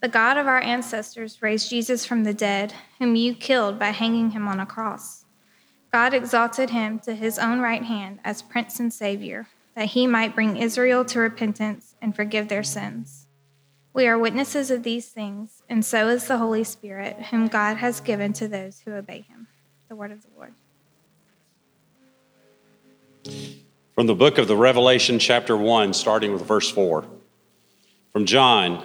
The God of our ancestors raised Jesus from the dead, whom you killed by hanging him on a cross. God exalted him to his own right hand as Prince and Savior, that he might bring Israel to repentance and forgive their sins. We are witnesses of these things, and so is the Holy Spirit, whom God has given to those who obey him. The word of the Lord. From the book of the Revelation, chapter 1, starting with verse 4. From John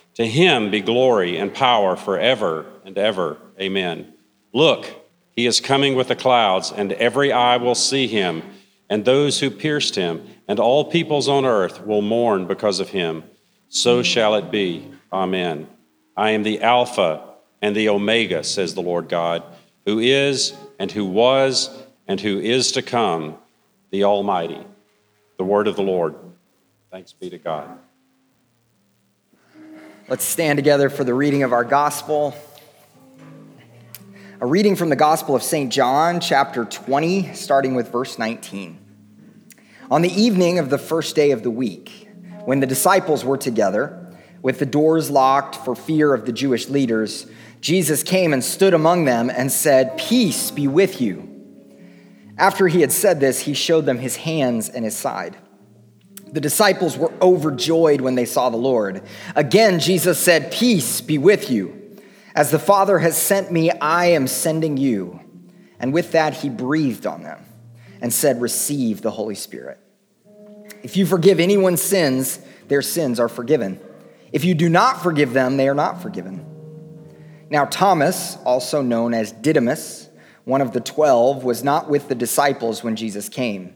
To him be glory and power forever and ever. Amen. Look, he is coming with the clouds, and every eye will see him, and those who pierced him, and all peoples on earth will mourn because of him. So shall it be. Amen. I am the Alpha and the Omega, says the Lord God, who is, and who was, and who is to come, the Almighty. The word of the Lord. Thanks be to God. Let's stand together for the reading of our gospel. A reading from the Gospel of St. John, chapter 20, starting with verse 19. On the evening of the first day of the week, when the disciples were together, with the doors locked for fear of the Jewish leaders, Jesus came and stood among them and said, Peace be with you. After he had said this, he showed them his hands and his side. The disciples were overjoyed when they saw the Lord. Again, Jesus said, Peace be with you. As the Father has sent me, I am sending you. And with that, he breathed on them and said, Receive the Holy Spirit. If you forgive anyone's sins, their sins are forgiven. If you do not forgive them, they are not forgiven. Now, Thomas, also known as Didymus, one of the twelve, was not with the disciples when Jesus came.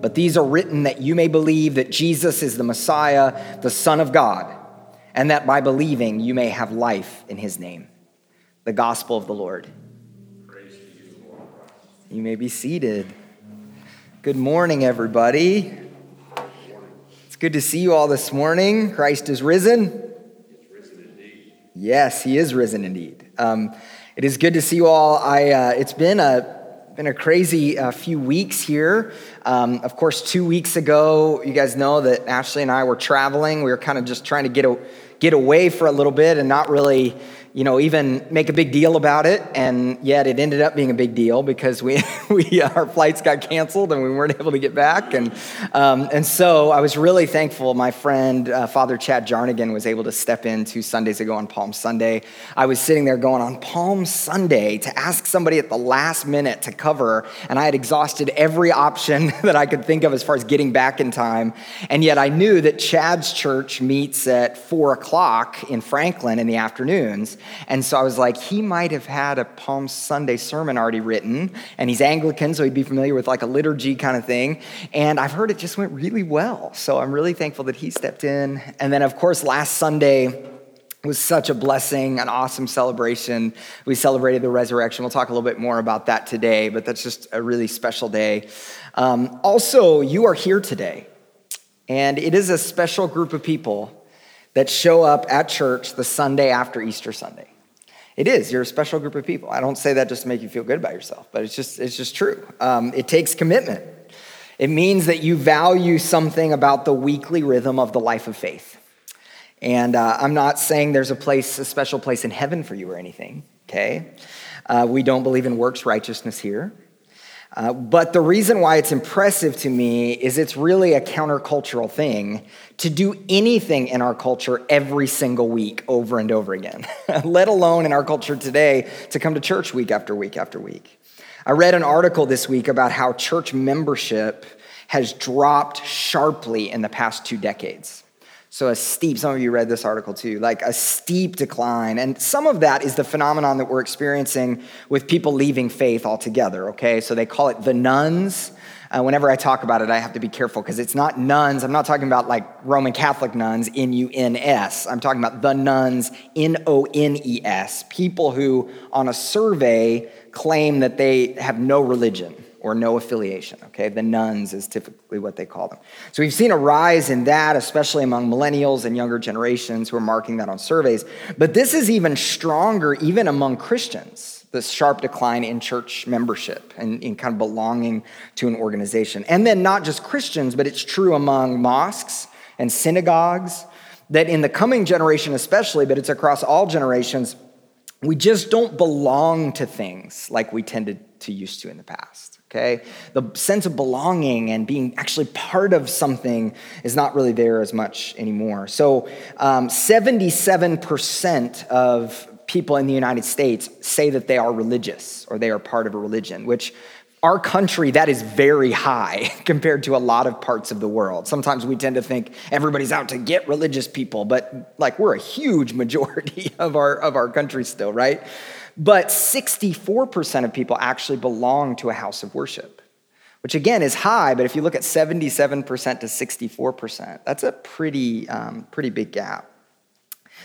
But these are written that you may believe that Jesus is the Messiah, the Son of God, and that by believing you may have life in his name. The gospel of the Lord. Praise to you Lord You may be seated. Good morning, everybody. It's good to see you all this morning. Christ is risen. Yes, he is risen indeed. Um, it is good to see you all. I, uh, it's been a been a crazy uh, few weeks here. Um, of course, two weeks ago, you guys know that Ashley and I were traveling. We were kind of just trying to get, a, get away for a little bit and not really you know, even make a big deal about it, and yet it ended up being a big deal because we, we our flights got canceled and we weren't able to get back, and um, and so I was really thankful. My friend uh, Father Chad Jarnigan was able to step in two Sundays ago on Palm Sunday. I was sitting there going on Palm Sunday to ask somebody at the last minute to cover, and I had exhausted every option that I could think of as far as getting back in time, and yet I knew that Chad's church meets at four o'clock in Franklin in the afternoons. And so I was like, he might have had a Palm Sunday sermon already written, and he's Anglican, so he'd be familiar with like a liturgy kind of thing. And I've heard it just went really well. So I'm really thankful that he stepped in. And then, of course, last Sunday, was such a blessing, an awesome celebration. We celebrated the resurrection. We'll talk a little bit more about that today, but that's just a really special day. Um, also, you are here today, and it is a special group of people that show up at church the Sunday after Easter Sunday. It is. You're a special group of people. I don't say that just to make you feel good about yourself, but it's just it's just true. Um, it takes commitment. It means that you value something about the weekly rhythm of the life of faith. And uh, I'm not saying there's a place, a special place in heaven for you or anything, okay? Uh, we don't believe in works righteousness here. Uh, but the reason why it's impressive to me is it's really a countercultural thing to do anything in our culture every single week over and over again, let alone in our culture today to come to church week after week after week. I read an article this week about how church membership has dropped sharply in the past two decades. So, a steep, some of you read this article too, like a steep decline. And some of that is the phenomenon that we're experiencing with people leaving faith altogether, okay? So, they call it the nuns. Uh, whenever I talk about it, I have to be careful because it's not nuns. I'm not talking about like Roman Catholic nuns, N U N S. I'm talking about the nuns, N O N E S, people who, on a survey, claim that they have no religion or no affiliation, okay? The nuns is typically what they call them. So we've seen a rise in that, especially among millennials and younger generations who are marking that on surveys. But this is even stronger, even among Christians, the sharp decline in church membership and in kind of belonging to an organization. And then not just Christians, but it's true among mosques and synagogues, that in the coming generation especially, but it's across all generations, we just don't belong to things like we tended to used to in the past okay? The sense of belonging and being actually part of something is not really there as much anymore. So, um, 77% of people in the United States say that they are religious or they are part of a religion, which our country, that is very high compared to a lot of parts of the world. Sometimes we tend to think everybody's out to get religious people, but like we're a huge majority of our, of our country still, right? But 64% of people actually belong to a house of worship, which again is high, but if you look at 77% to 64%, that's a pretty, um, pretty big gap.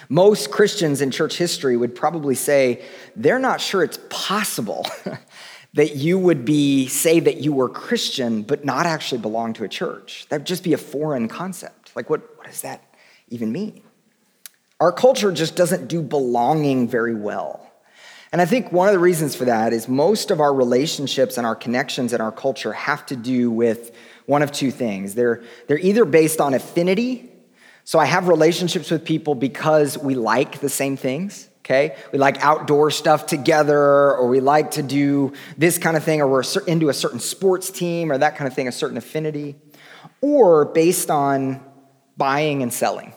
Most Christians in church history would probably say they're not sure it's possible that you would be say that you were Christian but not actually belong to a church. That would just be a foreign concept. Like what, what does that even mean? Our culture just doesn't do belonging very well. And I think one of the reasons for that is most of our relationships and our connections in our culture have to do with one of two things. They're, they're either based on affinity, so I have relationships with people because we like the same things, okay? We like outdoor stuff together, or we like to do this kind of thing, or we're into a certain sports team, or that kind of thing, a certain affinity, or based on buying and selling.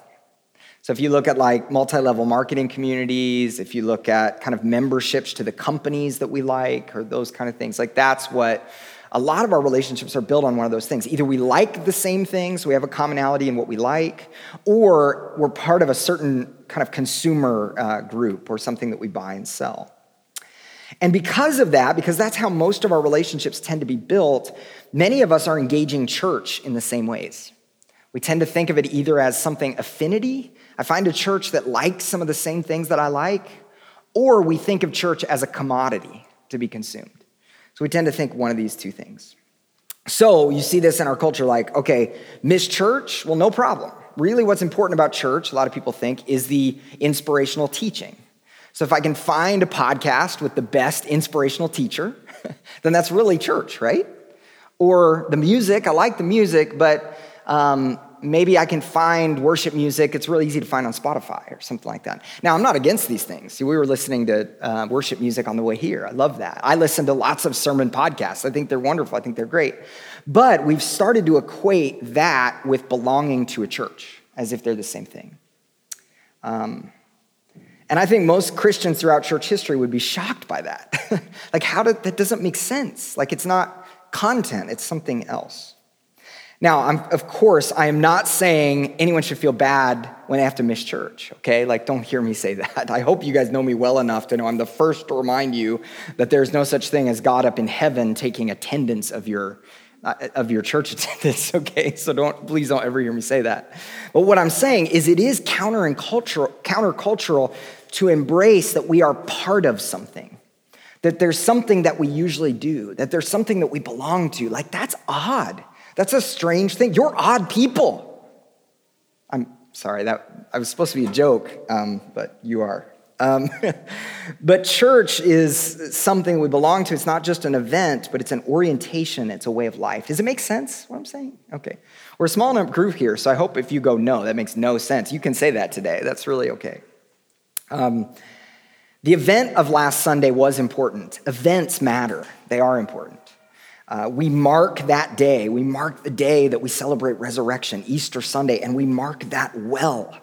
So if you look at like multi-level marketing communities, if you look at kind of memberships to the companies that we like or those kind of things, like that's what a lot of our relationships are built on one of those things. Either we like the same things, we have a commonality in what we like, or we're part of a certain kind of consumer uh, group or something that we buy and sell. And because of that, because that's how most of our relationships tend to be built, many of us are engaging church in the same ways. We tend to think of it either as something affinity I find a church that likes some of the same things that I like, or we think of church as a commodity to be consumed. So we tend to think one of these two things. So you see this in our culture like, okay, miss church? Well, no problem. Really, what's important about church, a lot of people think, is the inspirational teaching. So if I can find a podcast with the best inspirational teacher, then that's really church, right? Or the music, I like the music, but um, maybe I can find worship music. It's really easy to find on Spotify or something like that. Now, I'm not against these things. We were listening to uh, worship music on the way here. I love that. I listen to lots of sermon podcasts. I think they're wonderful. I think they're great. But we've started to equate that with belonging to a church as if they're the same thing. Um, and I think most Christians throughout church history would be shocked by that. like, how did that doesn't make sense? Like, it's not content, it's something else. Now, I'm, of course, I am not saying anyone should feel bad when they have to miss church, okay? Like, don't hear me say that. I hope you guys know me well enough to know I'm the first to remind you that there's no such thing as God up in heaven taking attendance of your, uh, of your church attendance, okay? So don't, please don't ever hear me say that. But what I'm saying is it is counter and cultural, countercultural to embrace that we are part of something, that there's something that we usually do, that there's something that we belong to. Like, that's odd. That's a strange thing. You're odd people. I'm sorry, that I was supposed to be a joke, um, but you are. Um, but church is something we belong to. It's not just an event, but it's an orientation, it's a way of life. Does it make sense what I'm saying? Okay. We're a small enough group here, so I hope if you go, no, that makes no sense, you can say that today. That's really okay. Um, the event of last Sunday was important. Events matter, they are important. Uh, we mark that day. We mark the day that we celebrate resurrection, Easter Sunday, and we mark that well.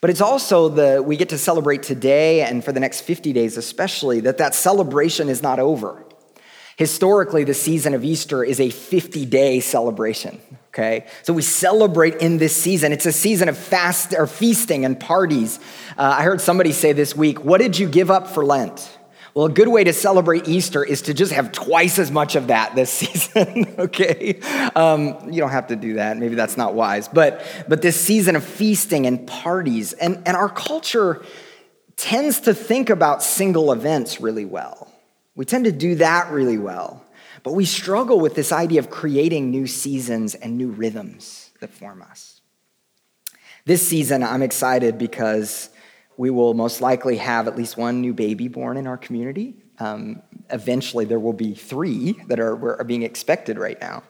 But it's also the we get to celebrate today and for the next 50 days especially that that celebration is not over. Historically, the season of Easter is a 50 day celebration, okay? So we celebrate in this season. It's a season of fast or feasting and parties. Uh, I heard somebody say this week, What did you give up for Lent? Well, a good way to celebrate Easter is to just have twice as much of that this season, okay? Um, you don't have to do that. Maybe that's not wise. But, but this season of feasting and parties, and, and our culture tends to think about single events really well. We tend to do that really well. But we struggle with this idea of creating new seasons and new rhythms that form us. This season, I'm excited because we will most likely have at least one new baby born in our community. Um, eventually, there will be three that are, are being expected right now.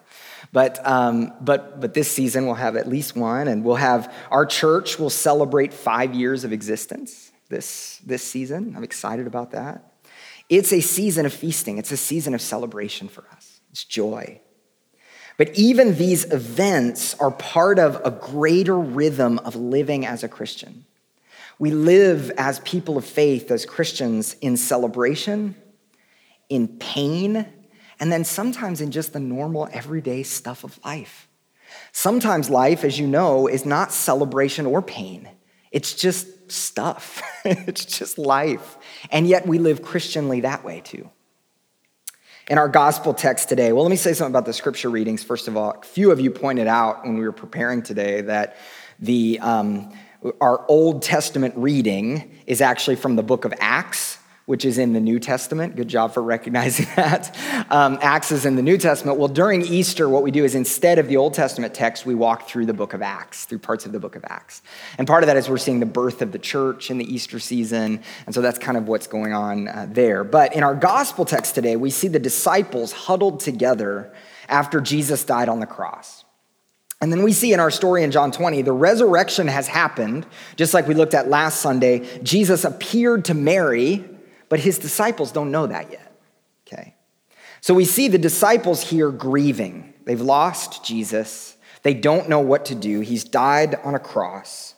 But, um, but, but this season, we'll have at least one, and we'll have our church will celebrate five years of existence this, this season. I'm excited about that. It's a season of feasting, it's a season of celebration for us, it's joy. But even these events are part of a greater rhythm of living as a Christian. We live as people of faith, as Christians, in celebration, in pain, and then sometimes in just the normal, everyday stuff of life. Sometimes life, as you know, is not celebration or pain, it's just stuff, it's just life. And yet we live Christianly that way too. In our gospel text today, well, let me say something about the scripture readings. First of all, a few of you pointed out when we were preparing today that the um, our Old Testament reading is actually from the book of Acts, which is in the New Testament. Good job for recognizing that. Um, Acts is in the New Testament. Well, during Easter, what we do is instead of the Old Testament text, we walk through the book of Acts, through parts of the book of Acts. And part of that is we're seeing the birth of the church in the Easter season. And so that's kind of what's going on uh, there. But in our gospel text today, we see the disciples huddled together after Jesus died on the cross. And then we see in our story in John 20, the resurrection has happened, just like we looked at last Sunday. Jesus appeared to Mary, but his disciples don't know that yet. Okay. So we see the disciples here grieving. They've lost Jesus. They don't know what to do. He's died on a cross.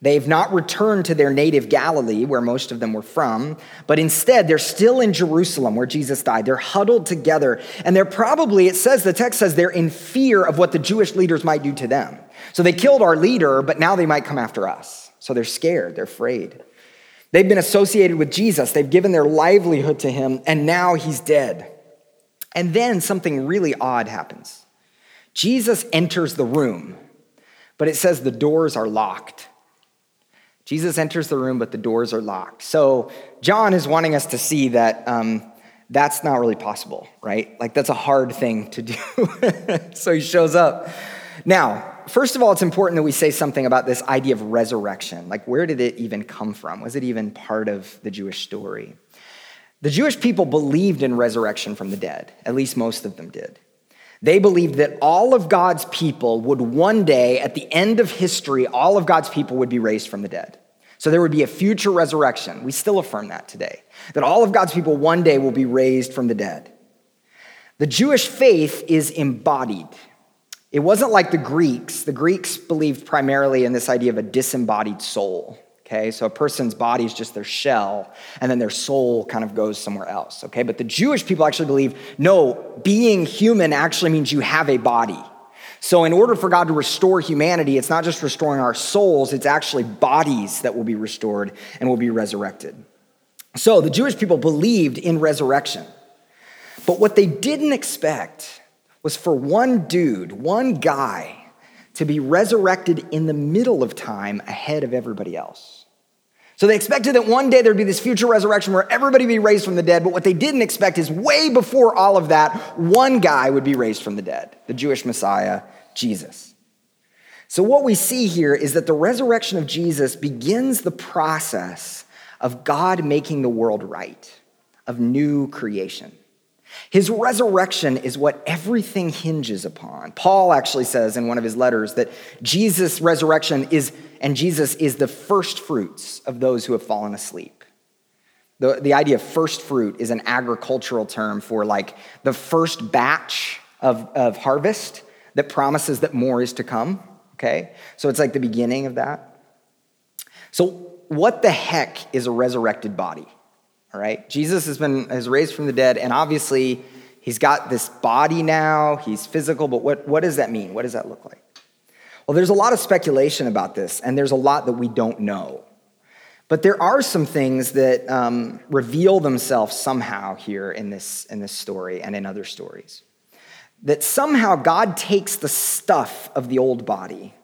They've not returned to their native Galilee, where most of them were from, but instead they're still in Jerusalem, where Jesus died. They're huddled together, and they're probably, it says, the text says they're in fear of what the Jewish leaders might do to them. So they killed our leader, but now they might come after us. So they're scared, they're afraid. They've been associated with Jesus, they've given their livelihood to him, and now he's dead. And then something really odd happens. Jesus enters the room, but it says the doors are locked. Jesus enters the room, but the doors are locked. So John is wanting us to see that um, that's not really possible, right? Like that's a hard thing to do. so he shows up. Now, first of all, it's important that we say something about this idea of resurrection. Like, where did it even come from? Was it even part of the Jewish story? The Jewish people believed in resurrection from the dead, at least most of them did. They believed that all of God's people would one day, at the end of history, all of God's people would be raised from the dead. So there would be a future resurrection. We still affirm that today, that all of God's people one day will be raised from the dead. The Jewish faith is embodied. It wasn't like the Greeks. The Greeks believed primarily in this idea of a disembodied soul. Okay, so a person's body is just their shell, and then their soul kind of goes somewhere else. Okay, but the Jewish people actually believe no, being human actually means you have a body. So, in order for God to restore humanity, it's not just restoring our souls, it's actually bodies that will be restored and will be resurrected. So, the Jewish people believed in resurrection. But what they didn't expect was for one dude, one guy, to be resurrected in the middle of time ahead of everybody else. So they expected that one day there'd be this future resurrection where everybody would be raised from the dead, but what they didn't expect is way before all of that, one guy would be raised from the dead, the Jewish Messiah, Jesus. So what we see here is that the resurrection of Jesus begins the process of God making the world right, of new creation. His resurrection is what everything hinges upon. Paul actually says in one of his letters that Jesus' resurrection is, and Jesus is the first fruits of those who have fallen asleep. The, the idea of first fruit is an agricultural term for like the first batch of, of harvest that promises that more is to come. Okay? So it's like the beginning of that. So, what the heck is a resurrected body? All right. Jesus has been has raised from the dead, and obviously he's got this body now. He's physical, but what, what does that mean? What does that look like? Well, there's a lot of speculation about this, and there's a lot that we don't know. But there are some things that um, reveal themselves somehow here in this, in this story and in other stories. That somehow God takes the stuff of the old body,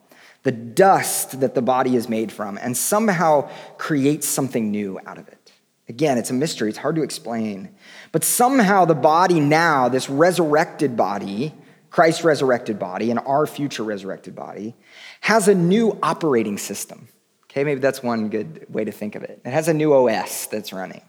the dust that the body is made from, and somehow creates something new out of it. Again, it's a mystery, it's hard to explain. But somehow the body now, this resurrected body, Christ's resurrected body, and our future resurrected body, has a new operating system. Okay, maybe that's one good way to think of it. It has a new OS that's running.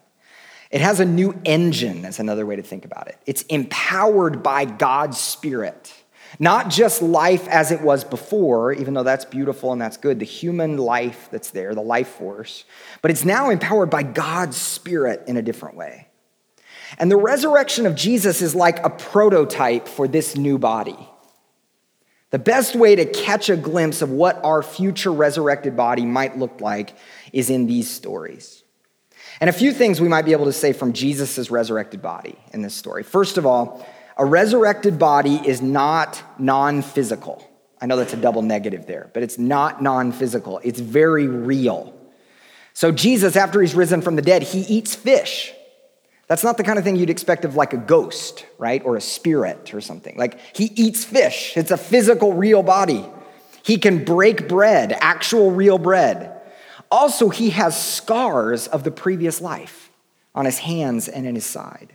It has a new engine, that's another way to think about it. It's empowered by God's Spirit. Not just life as it was before, even though that's beautiful and that's good, the human life that's there, the life force, but it's now empowered by God's Spirit in a different way. And the resurrection of Jesus is like a prototype for this new body. The best way to catch a glimpse of what our future resurrected body might look like is in these stories. And a few things we might be able to say from Jesus' resurrected body in this story. First of all, a resurrected body is not non physical. I know that's a double negative there, but it's not non physical. It's very real. So, Jesus, after he's risen from the dead, he eats fish. That's not the kind of thing you'd expect of like a ghost, right? Or a spirit or something. Like he eats fish, it's a physical, real body. He can break bread, actual real bread. Also, he has scars of the previous life on his hands and in his side.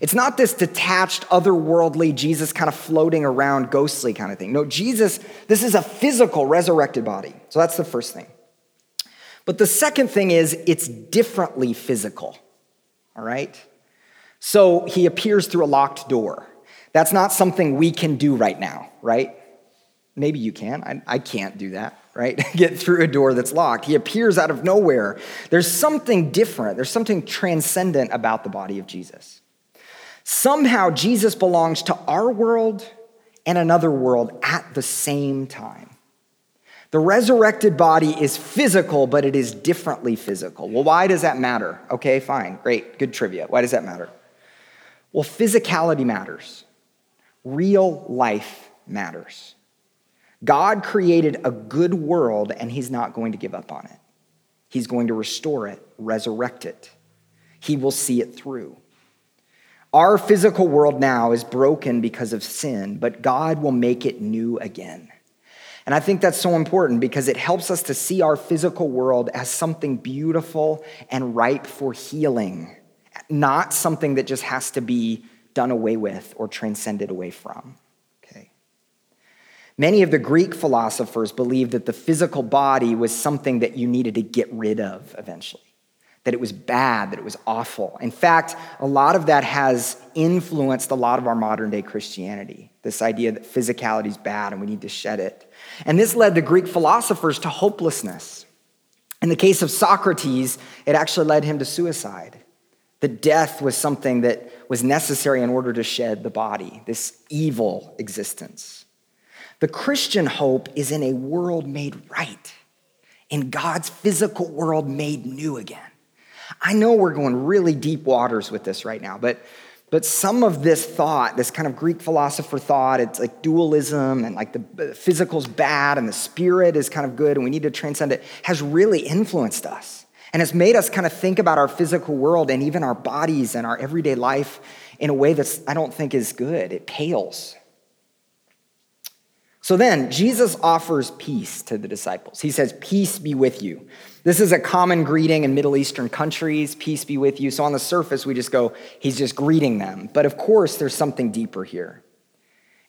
It's not this detached, otherworldly Jesus kind of floating around, ghostly kind of thing. No, Jesus, this is a physical, resurrected body. So that's the first thing. But the second thing is it's differently physical, all right? So he appears through a locked door. That's not something we can do right now, right? Maybe you can. I, I can't do that, right? Get through a door that's locked. He appears out of nowhere. There's something different, there's something transcendent about the body of Jesus. Somehow, Jesus belongs to our world and another world at the same time. The resurrected body is physical, but it is differently physical. Well, why does that matter? Okay, fine, great, good trivia. Why does that matter? Well, physicality matters, real life matters. God created a good world, and He's not going to give up on it. He's going to restore it, resurrect it. He will see it through. Our physical world now is broken because of sin, but God will make it new again. And I think that's so important because it helps us to see our physical world as something beautiful and ripe for healing, not something that just has to be done away with or transcended away from. Okay. Many of the Greek philosophers believed that the physical body was something that you needed to get rid of eventually that it was bad, that it was awful. In fact, a lot of that has influenced a lot of our modern day Christianity. This idea that physicality is bad and we need to shed it. And this led the Greek philosophers to hopelessness. In the case of Socrates, it actually led him to suicide. The death was something that was necessary in order to shed the body, this evil existence. The Christian hope is in a world made right, in God's physical world made new again. I know we're going really deep waters with this right now, but But some of this thought, this kind of Greek philosopher thought, it's like dualism and like the physical's bad and the spirit is kind of good and we need to transcend it, has really influenced us. And has made us kind of think about our physical world and even our bodies and our everyday life in a way that's, I don't think, is good. It pales. So then, Jesus offers peace to the disciples. He says, Peace be with you. This is a common greeting in Middle Eastern countries, peace be with you. So on the surface, we just go, He's just greeting them. But of course, there's something deeper here.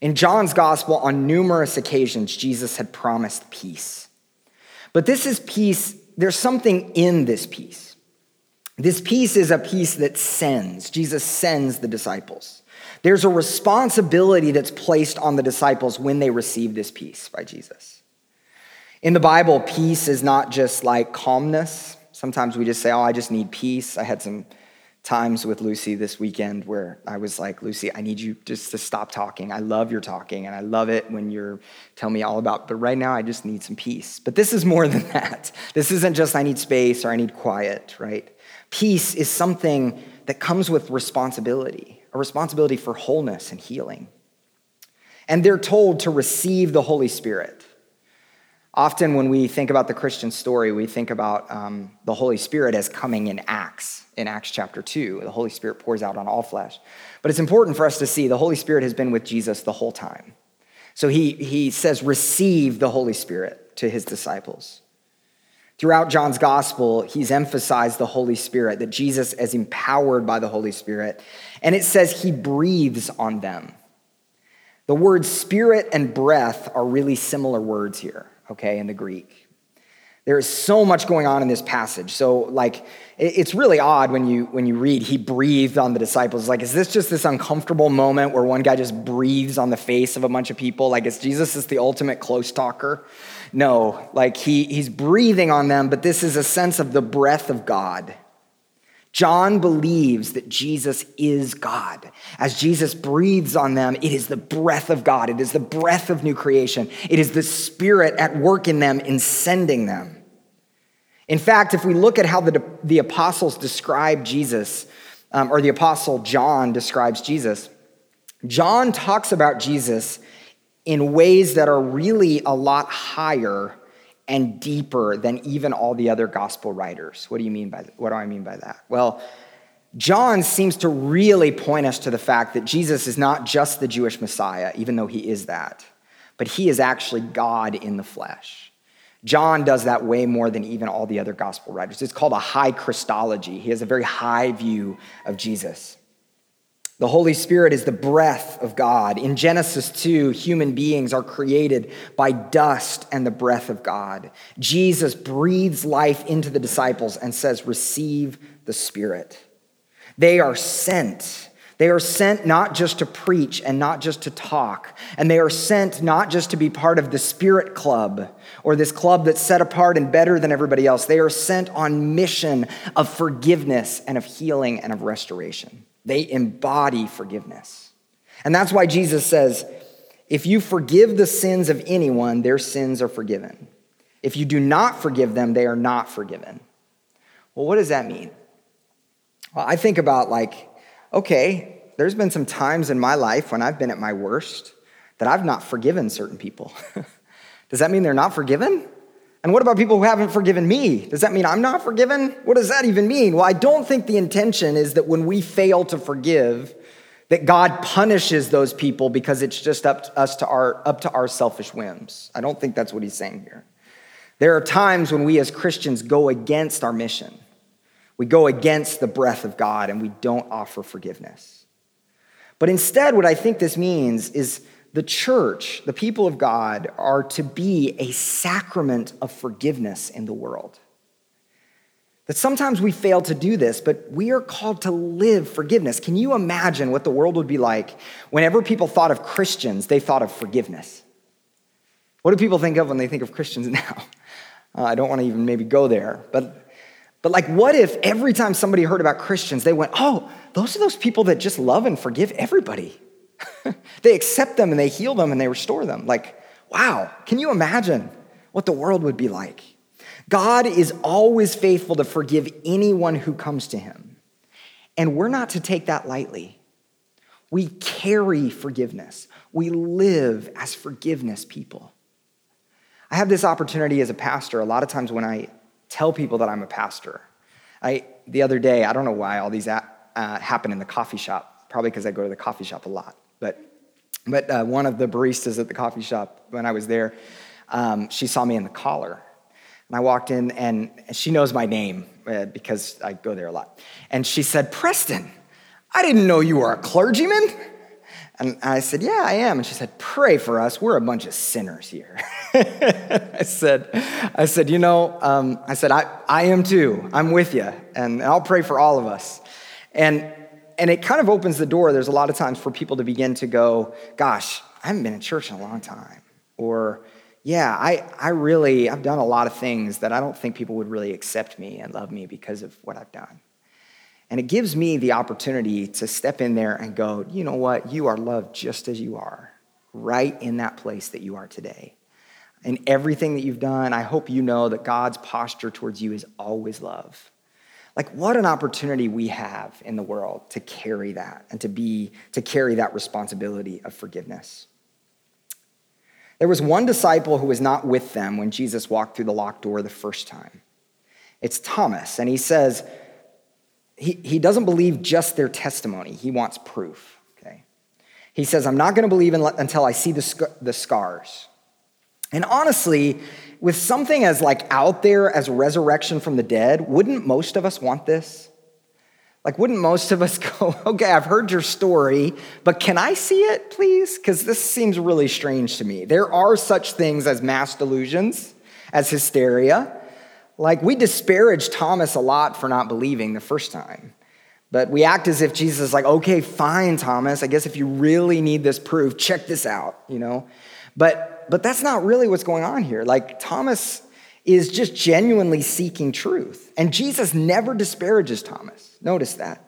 In John's gospel, on numerous occasions, Jesus had promised peace. But this is peace, there's something in this peace. This peace is a peace that sends. Jesus sends the disciples. There's a responsibility that's placed on the disciples when they receive this peace by Jesus. In the Bible, peace is not just like calmness. Sometimes we just say, Oh, I just need peace. I had some times with Lucy this weekend where I was like, Lucy, I need you just to stop talking. I love your talking and I love it when you're telling me all about, but right now I just need some peace. But this is more than that. This isn't just I need space or I need quiet, right? Peace is something that comes with responsibility a responsibility for wholeness and healing. And they're told to receive the Holy Spirit. Often, when we think about the Christian story, we think about um, the Holy Spirit as coming in Acts, in Acts chapter 2. The Holy Spirit pours out on all flesh. But it's important for us to see the Holy Spirit has been with Jesus the whole time. So he, he says, receive the Holy Spirit to his disciples. Throughout John's gospel, he's emphasized the Holy Spirit, that Jesus is empowered by the Holy Spirit. And it says he breathes on them. The words spirit and breath are really similar words here, okay, in the Greek. There is so much going on in this passage. So, like, it's really odd when you when you read he breathed on the disciples. Like, is this just this uncomfortable moment where one guy just breathes on the face of a bunch of people? Like, is Jesus is the ultimate close talker? No, like he, he's breathing on them, but this is a sense of the breath of God. John believes that Jesus is God. As Jesus breathes on them, it is the breath of God. It is the breath of new creation. It is the Spirit at work in them in sending them. In fact, if we look at how the, the apostles describe Jesus, um, or the apostle John describes Jesus, John talks about Jesus in ways that are really a lot higher and deeper than even all the other gospel writers. What do you mean by that? What do I mean by that? Well, John seems to really point us to the fact that Jesus is not just the Jewish Messiah, even though he is that, but he is actually God in the flesh. John does that way more than even all the other gospel writers. It's called a high Christology. He has a very high view of Jesus. The Holy Spirit is the breath of God. In Genesis 2, human beings are created by dust and the breath of God. Jesus breathes life into the disciples and says, Receive the Spirit. They are sent. They are sent not just to preach and not just to talk, and they are sent not just to be part of the Spirit Club or this club that's set apart and better than everybody else. They are sent on mission of forgiveness and of healing and of restoration. They embody forgiveness. And that's why Jesus says, if you forgive the sins of anyone, their sins are forgiven. If you do not forgive them, they are not forgiven. Well, what does that mean? Well, I think about like, okay, there's been some times in my life when I've been at my worst that I've not forgiven certain people. does that mean they're not forgiven? And what about people who haven't forgiven me? Does that mean I'm not forgiven? What does that even mean? Well, I don't think the intention is that when we fail to forgive, that God punishes those people because it's just up to us to our up to our selfish whims. I don't think that's what he's saying here. There are times when we as Christians go against our mission. We go against the breath of God and we don't offer forgiveness. But instead, what I think this means is the church, the people of God, are to be a sacrament of forgiveness in the world. That sometimes we fail to do this, but we are called to live forgiveness. Can you imagine what the world would be like whenever people thought of Christians, they thought of forgiveness? What do people think of when they think of Christians now? Uh, I don't want to even maybe go there, but, but like, what if every time somebody heard about Christians, they went, oh, those are those people that just love and forgive everybody? they accept them and they heal them and they restore them. Like, wow, can you imagine what the world would be like? God is always faithful to forgive anyone who comes to him. And we're not to take that lightly. We carry forgiveness. We live as forgiveness people. I have this opportunity as a pastor a lot of times when I tell people that I'm a pastor. I, the other day, I don't know why all these uh, happen in the coffee shop, probably because I go to the coffee shop a lot. But, but uh, one of the baristas at the coffee shop, when I was there, um, she saw me in the collar. And I walked in, and she knows my name uh, because I go there a lot. And she said, Preston, I didn't know you were a clergyman. And I said, Yeah, I am. And she said, Pray for us. We're a bunch of sinners here. I said, I said, you know, um, I said, I, I am too. I'm with you. And I'll pray for all of us. And and it kind of opens the door. There's a lot of times for people to begin to go, gosh, I haven't been in church in a long time. Or, yeah, I, I really, I've done a lot of things that I don't think people would really accept me and love me because of what I've done. And it gives me the opportunity to step in there and go, you know what? You are loved just as you are, right in that place that you are today. And everything that you've done, I hope you know that God's posture towards you is always love. Like, what an opportunity we have in the world to carry that and to be, to carry that responsibility of forgiveness. There was one disciple who was not with them when Jesus walked through the locked door the first time. It's Thomas, and he says, he, he doesn't believe just their testimony, he wants proof. Okay? He says, I'm not going to believe until I see the, sc- the scars. And honestly, with something as like out there as resurrection from the dead, wouldn't most of us want this? Like, wouldn't most of us go, okay, I've heard your story, but can I see it, please? Because this seems really strange to me. There are such things as mass delusions, as hysteria. Like, we disparage Thomas a lot for not believing the first time. But we act as if Jesus is like, okay, fine, Thomas. I guess if you really need this proof, check this out, you know? But, but that's not really what's going on here. Like, Thomas is just genuinely seeking truth. And Jesus never disparages Thomas. Notice that.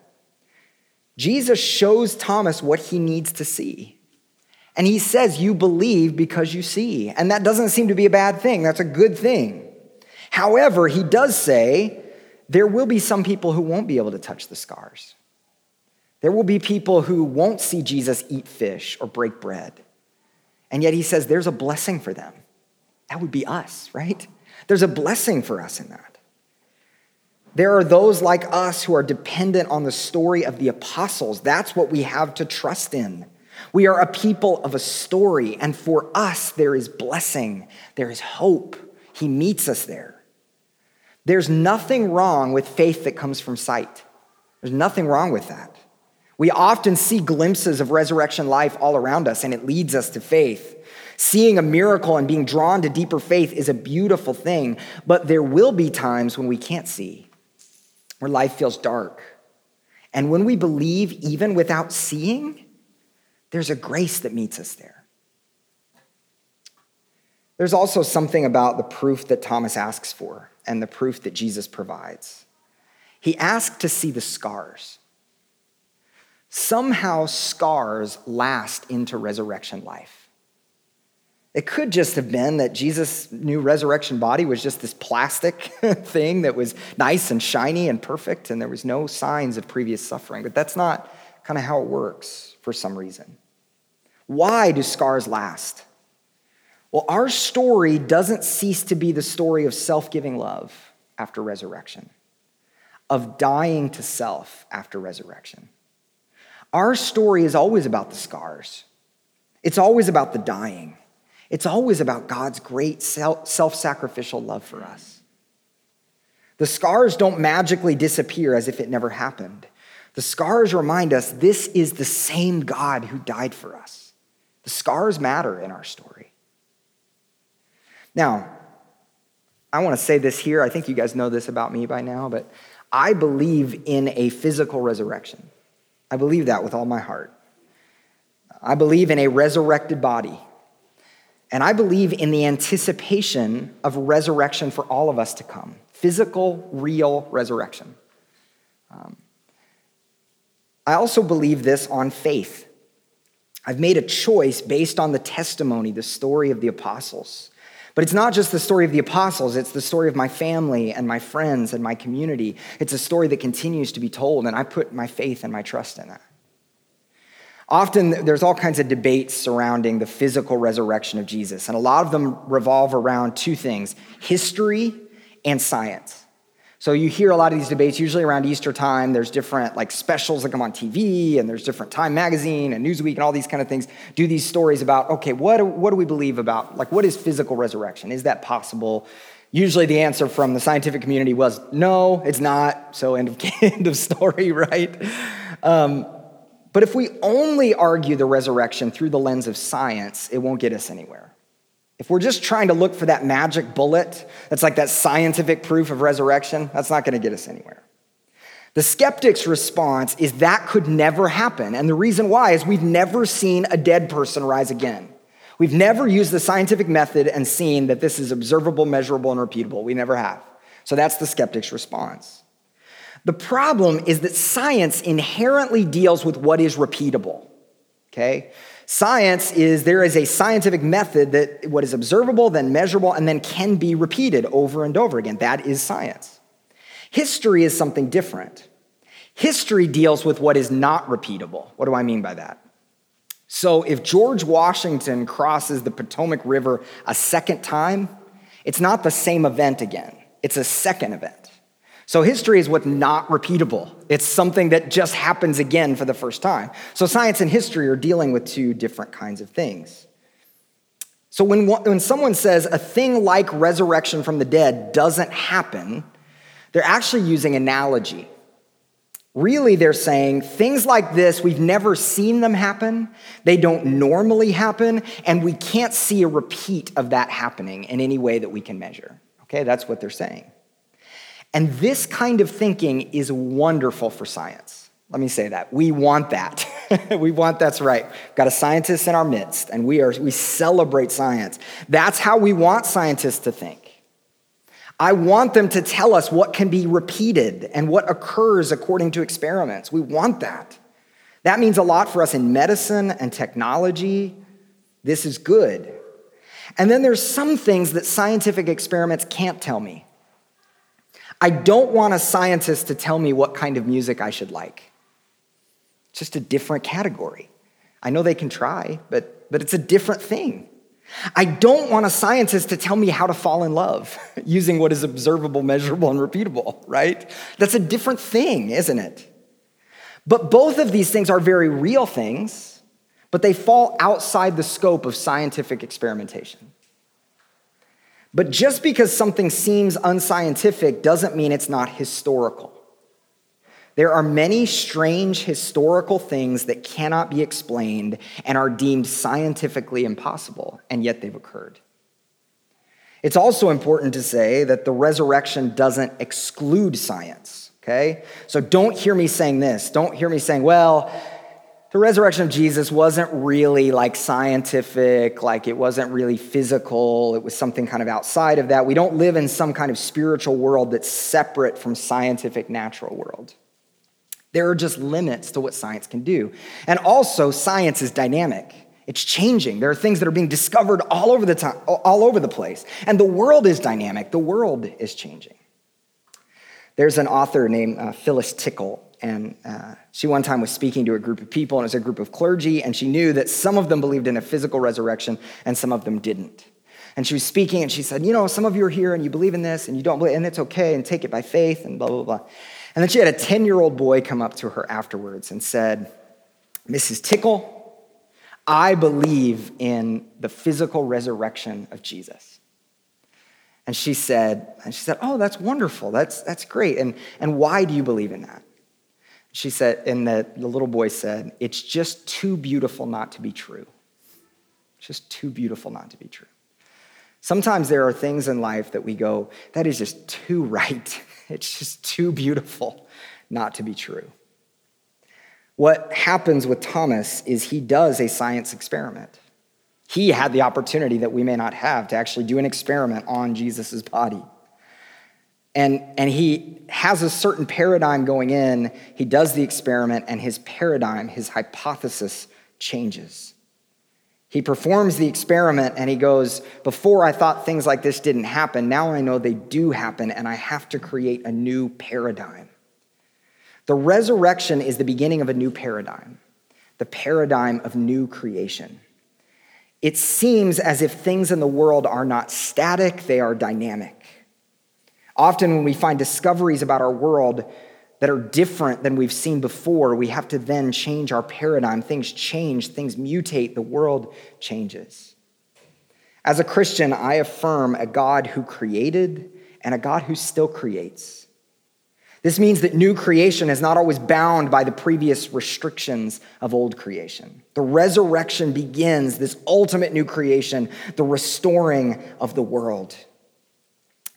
Jesus shows Thomas what he needs to see. And he says, You believe because you see. And that doesn't seem to be a bad thing, that's a good thing. However, he does say there will be some people who won't be able to touch the scars. There will be people who won't see Jesus eat fish or break bread. And yet he says there's a blessing for them. That would be us, right? There's a blessing for us in that. There are those like us who are dependent on the story of the apostles. That's what we have to trust in. We are a people of a story, and for us, there is blessing, there is hope. He meets us there. There's nothing wrong with faith that comes from sight. There's nothing wrong with that. We often see glimpses of resurrection life all around us, and it leads us to faith. Seeing a miracle and being drawn to deeper faith is a beautiful thing, but there will be times when we can't see, where life feels dark. And when we believe, even without seeing, there's a grace that meets us there. There's also something about the proof that Thomas asks for and the proof that Jesus provides. He asked to see the scars. Somehow, scars last into resurrection life. It could just have been that Jesus' new resurrection body was just this plastic thing that was nice and shiny and perfect, and there was no signs of previous suffering. But that's not kind of how it works for some reason. Why do scars last? Well, our story doesn't cease to be the story of self giving love after resurrection, of dying to self after resurrection. Our story is always about the scars, it's always about the dying, it's always about God's great self sacrificial love for us. The scars don't magically disappear as if it never happened. The scars remind us this is the same God who died for us. The scars matter in our story. Now, I want to say this here. I think you guys know this about me by now, but I believe in a physical resurrection. I believe that with all my heart. I believe in a resurrected body. And I believe in the anticipation of resurrection for all of us to come physical, real resurrection. Um, I also believe this on faith. I've made a choice based on the testimony, the story of the apostles. But it's not just the story of the apostles, it's the story of my family and my friends and my community. It's a story that continues to be told, and I put my faith and my trust in that. Often there's all kinds of debates surrounding the physical resurrection of Jesus, and a lot of them revolve around two things history and science. So you hear a lot of these debates usually around Easter time. There's different like specials that come on TV, and there's different Time magazine and Newsweek and all these kind of things do these stories about okay, what what do we believe about like what is physical resurrection? Is that possible? Usually the answer from the scientific community was no, it's not. So end of end of story, right? Um, but if we only argue the resurrection through the lens of science, it won't get us anywhere. If we're just trying to look for that magic bullet, that's like that scientific proof of resurrection, that's not going to get us anywhere. The skeptic's response is that could never happen. And the reason why is we've never seen a dead person rise again. We've never used the scientific method and seen that this is observable, measurable, and repeatable. We never have. So that's the skeptic's response. The problem is that science inherently deals with what is repeatable. Okay? Science is there is a scientific method that what is observable, then measurable, and then can be repeated over and over again. That is science. History is something different. History deals with what is not repeatable. What do I mean by that? So if George Washington crosses the Potomac River a second time, it's not the same event again, it's a second event. So history is what's not repeatable. It's something that just happens again for the first time. So science and history are dealing with two different kinds of things. So when, when someone says a thing like resurrection from the dead doesn't happen, they're actually using analogy. Really, they're saying things like this, we've never seen them happen, they don't normally happen, and we can't see a repeat of that happening in any way that we can measure. Okay, that's what they're saying. And this kind of thinking is wonderful for science. Let me say that. We want that. we want that's right. We've got a scientist in our midst, and we, are, we celebrate science. That's how we want scientists to think. I want them to tell us what can be repeated and what occurs according to experiments. We want that. That means a lot for us in medicine and technology. This is good. And then there's some things that scientific experiments can't tell me. I don't want a scientist to tell me what kind of music I should like. It's just a different category. I know they can try, but, but it's a different thing. I don't want a scientist to tell me how to fall in love using what is observable, measurable, and repeatable, right? That's a different thing, isn't it? But both of these things are very real things, but they fall outside the scope of scientific experimentation. But just because something seems unscientific doesn't mean it's not historical. There are many strange historical things that cannot be explained and are deemed scientifically impossible, and yet they've occurred. It's also important to say that the resurrection doesn't exclude science, okay? So don't hear me saying this. Don't hear me saying, well, the resurrection of Jesus wasn't really like scientific, like it wasn't really physical. It was something kind of outside of that. We don't live in some kind of spiritual world that's separate from scientific natural world. There are just limits to what science can do. And also, science is dynamic. It's changing. There are things that are being discovered all over the time, all over the place. And the world is dynamic. The world is changing. There's an author named uh, Phyllis Tickle, and uh, she one time was speaking to a group of people, and it was a group of clergy, and she knew that some of them believed in a physical resurrection and some of them didn't. And she was speaking, and she said, You know, some of you are here and you believe in this, and you don't believe, and it's okay, and take it by faith, and blah, blah, blah. And then she had a 10 year old boy come up to her afterwards and said, Mrs. Tickle, I believe in the physical resurrection of Jesus. And she said, and she said, Oh, that's wonderful. That's, that's great. And, and why do you believe in that? She said, and the, the little boy said, It's just too beautiful not to be true. It's just too beautiful not to be true. Sometimes there are things in life that we go, That is just too right. It's just too beautiful not to be true. What happens with Thomas is he does a science experiment. He had the opportunity that we may not have to actually do an experiment on Jesus' body. And, and he has a certain paradigm going in. He does the experiment, and his paradigm, his hypothesis changes. He performs the experiment and he goes, Before I thought things like this didn't happen, now I know they do happen, and I have to create a new paradigm. The resurrection is the beginning of a new paradigm. The paradigm of new creation. It seems as if things in the world are not static, they are dynamic. Often, when we find discoveries about our world that are different than we've seen before, we have to then change our paradigm. Things change, things mutate, the world changes. As a Christian, I affirm a God who created and a God who still creates. This means that new creation is not always bound by the previous restrictions of old creation. The resurrection begins this ultimate new creation, the restoring of the world.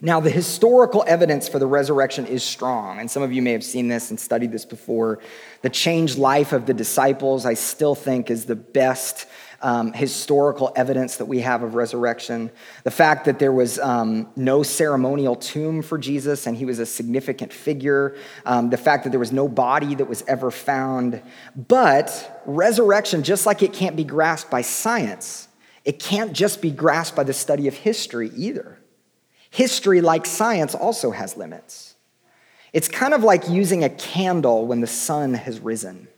Now, the historical evidence for the resurrection is strong, and some of you may have seen this and studied this before. The changed life of the disciples, I still think, is the best um, historical evidence that we have of resurrection. The fact that there was um, no ceremonial tomb for Jesus and he was a significant figure. Um, the fact that there was no body that was ever found. But resurrection, just like it can't be grasped by science, it can't just be grasped by the study of history either. History, like science, also has limits. It's kind of like using a candle when the sun has risen.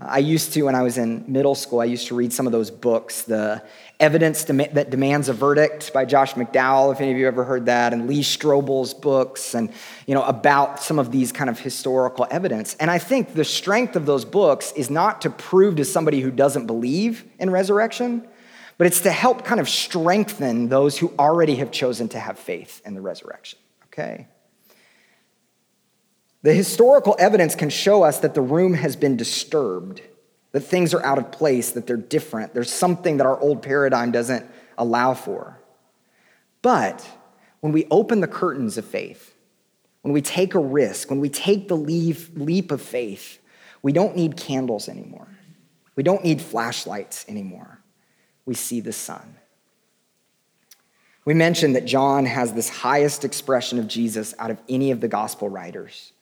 I used to, when I was in middle school, I used to read some of those books, The Evidence That Demands a Verdict by Josh McDowell, if any of you ever heard that, and Lee Strobel's books, and, you know, about some of these kind of historical evidence. And I think the strength of those books is not to prove to somebody who doesn't believe in resurrection, but it's to help kind of strengthen those who already have chosen to have faith in the resurrection, okay? The historical evidence can show us that the room has been disturbed, that things are out of place, that they're different. There's something that our old paradigm doesn't allow for. But when we open the curtains of faith, when we take a risk, when we take the leap of faith, we don't need candles anymore. We don't need flashlights anymore we see the Son. We mentioned that John has this highest expression of Jesus out of any of the gospel writers.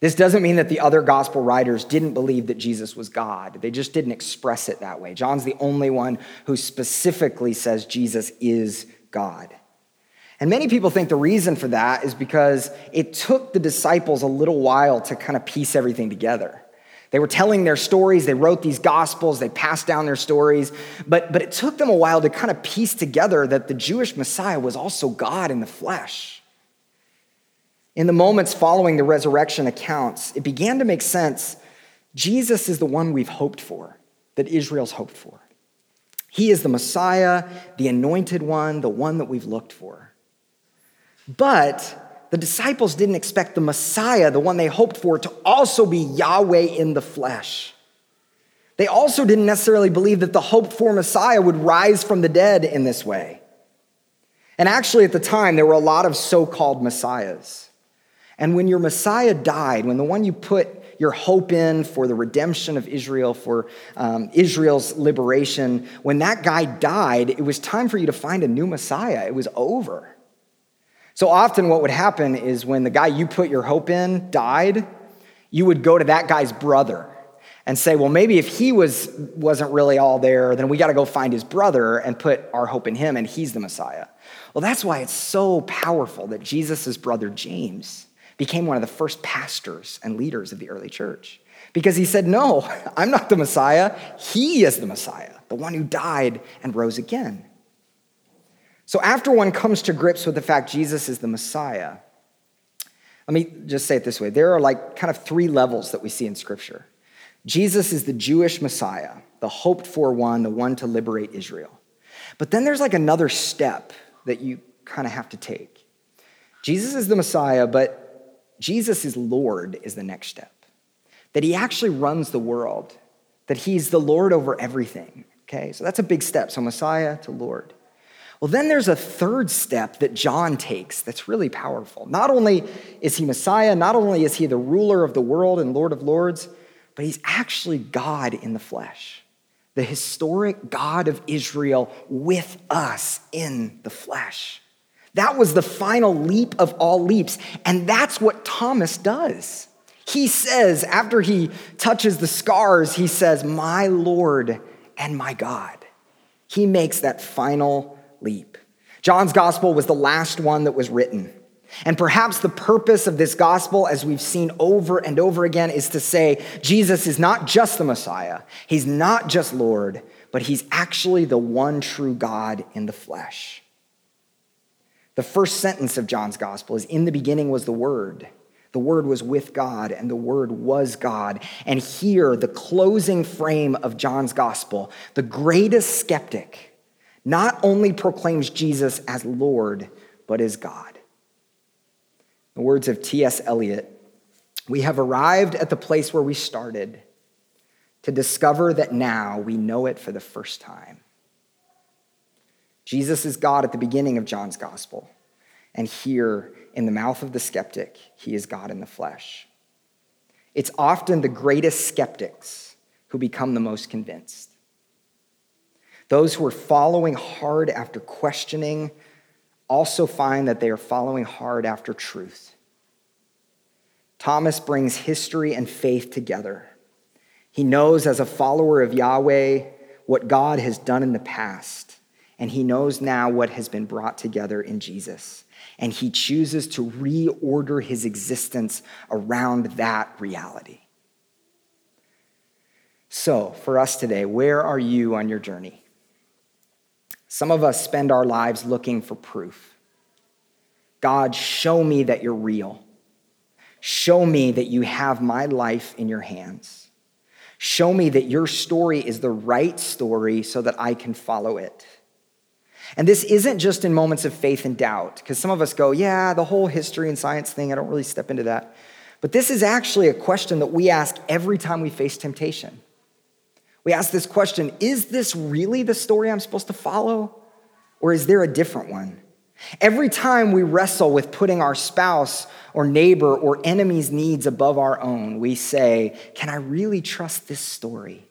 This doesn't mean that the other gospel writers didn't believe that Jesus was God. They just didn't express it that way. John's the only one who specifically says Jesus is God. And many people think the reason for that is because it took the disciples a little while to kind of piece everything together. They were telling their stories, they wrote these gospels, they passed down their stories, but, but it took them a while to kind of piece together that the Jewish Messiah was also God in the flesh. In the moments following the resurrection accounts, it began to make sense Jesus is the one we've hoped for, that Israel's hoped for. He is the Messiah, the anointed one, the one that we've looked for. But the disciples didn't expect the Messiah, the one they hoped for, to also be Yahweh in the flesh. They also didn't necessarily believe that the hoped for Messiah would rise from the dead in this way. And actually, at the time, there were a lot of so called Messiahs. And when your Messiah died, when the one you put your hope in for the redemption of Israel, for um, Israel's liberation, when that guy died, it was time for you to find a new Messiah. It was over. So often, what would happen is when the guy you put your hope in died, you would go to that guy's brother and say, well, maybe if he was, wasn't really all there, then we got to go find his brother and put our hope in him, and he's the Messiah. Well, that's why it's so powerful that Jesus' brother James became one of the first pastors and leaders of the early church. Because he said, No, I'm not the Messiah. He is the Messiah, the one who died and rose again. So, after one comes to grips with the fact Jesus is the Messiah, let me just say it this way there are like kind of three levels that we see in Scripture. Jesus is the Jewish Messiah, the hoped for one, the one to liberate Israel. But then there's like another step that you kind of have to take. Jesus is the Messiah, but Jesus is Lord is the next step. That he actually runs the world, that he's the Lord over everything. Okay, so that's a big step. So, Messiah to Lord. Well, then there's a third step that John takes that's really powerful. Not only is he Messiah, not only is he the ruler of the world and Lord of Lords, but he's actually God in the flesh, the historic God of Israel with us in the flesh. That was the final leap of all leaps. And that's what Thomas does. He says, after he touches the scars, he says, My Lord and my God. He makes that final leap. John's gospel was the last one that was written. And perhaps the purpose of this gospel, as we've seen over and over again, is to say Jesus is not just the Messiah, he's not just Lord, but he's actually the one true God in the flesh. The first sentence of John's gospel is In the beginning was the Word. The Word was with God, and the Word was God. And here, the closing frame of John's gospel, the greatest skeptic not only proclaims Jesus as Lord, but as God the words of T.S. Eliot, we have arrived at the place where we started to discover that now we know it for the first time. Jesus is God at the beginning of John's gospel, and here in the mouth of the skeptic, he is God in the flesh. It's often the greatest skeptics who become the most convinced. Those who are following hard after questioning also find that they are following hard after truth. Thomas brings history and faith together. He knows as a follower of Yahweh what God has done in the past, and he knows now what has been brought together in Jesus. And he chooses to reorder his existence around that reality. So, for us today, where are you on your journey? Some of us spend our lives looking for proof. God, show me that you're real. Show me that you have my life in your hands. Show me that your story is the right story so that I can follow it. And this isn't just in moments of faith and doubt, because some of us go, yeah, the whole history and science thing, I don't really step into that. But this is actually a question that we ask every time we face temptation. We ask this question Is this really the story I'm supposed to follow? Or is there a different one? Every time we wrestle with putting our spouse or neighbor or enemy's needs above our own, we say, Can I really trust this story?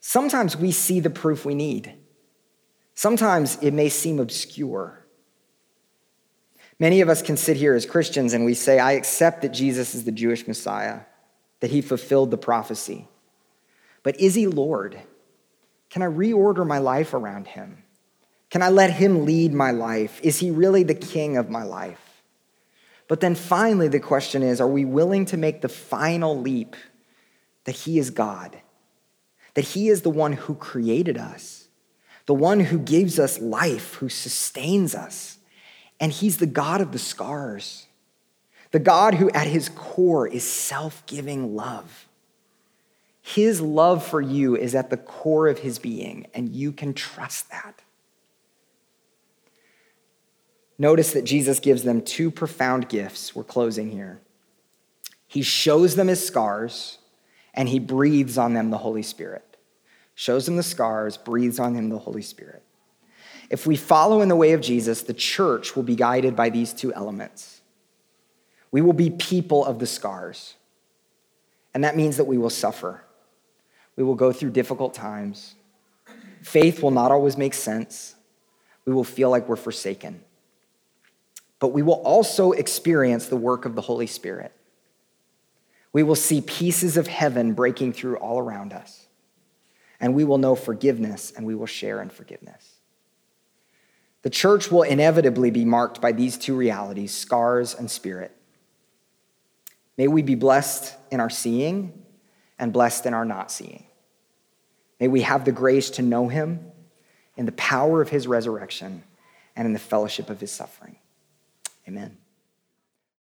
Sometimes we see the proof we need. Sometimes it may seem obscure. Many of us can sit here as Christians and we say, I accept that Jesus is the Jewish Messiah, that he fulfilled the prophecy. But is he Lord? Can I reorder my life around him? Can I let him lead my life? Is he really the king of my life? But then finally, the question is are we willing to make the final leap that he is God? That he is the one who created us, the one who gives us life, who sustains us. And he's the God of the scars, the God who at his core is self giving love. His love for you is at the core of his being, and you can trust that. Notice that Jesus gives them two profound gifts. We're closing here. He shows them his scars, and he breathes on them the Holy Spirit. Shows them the scars, breathes on him the Holy Spirit. If we follow in the way of Jesus, the church will be guided by these two elements. We will be people of the scars, and that means that we will suffer. We will go through difficult times. Faith will not always make sense. We will feel like we're forsaken but we will also experience the work of the Holy Spirit. We will see pieces of heaven breaking through all around us, and we will know forgiveness and we will share in forgiveness. The church will inevitably be marked by these two realities scars and spirit. May we be blessed in our seeing and blessed in our not seeing. May we have the grace to know him in the power of his resurrection and in the fellowship of his suffering. Amen.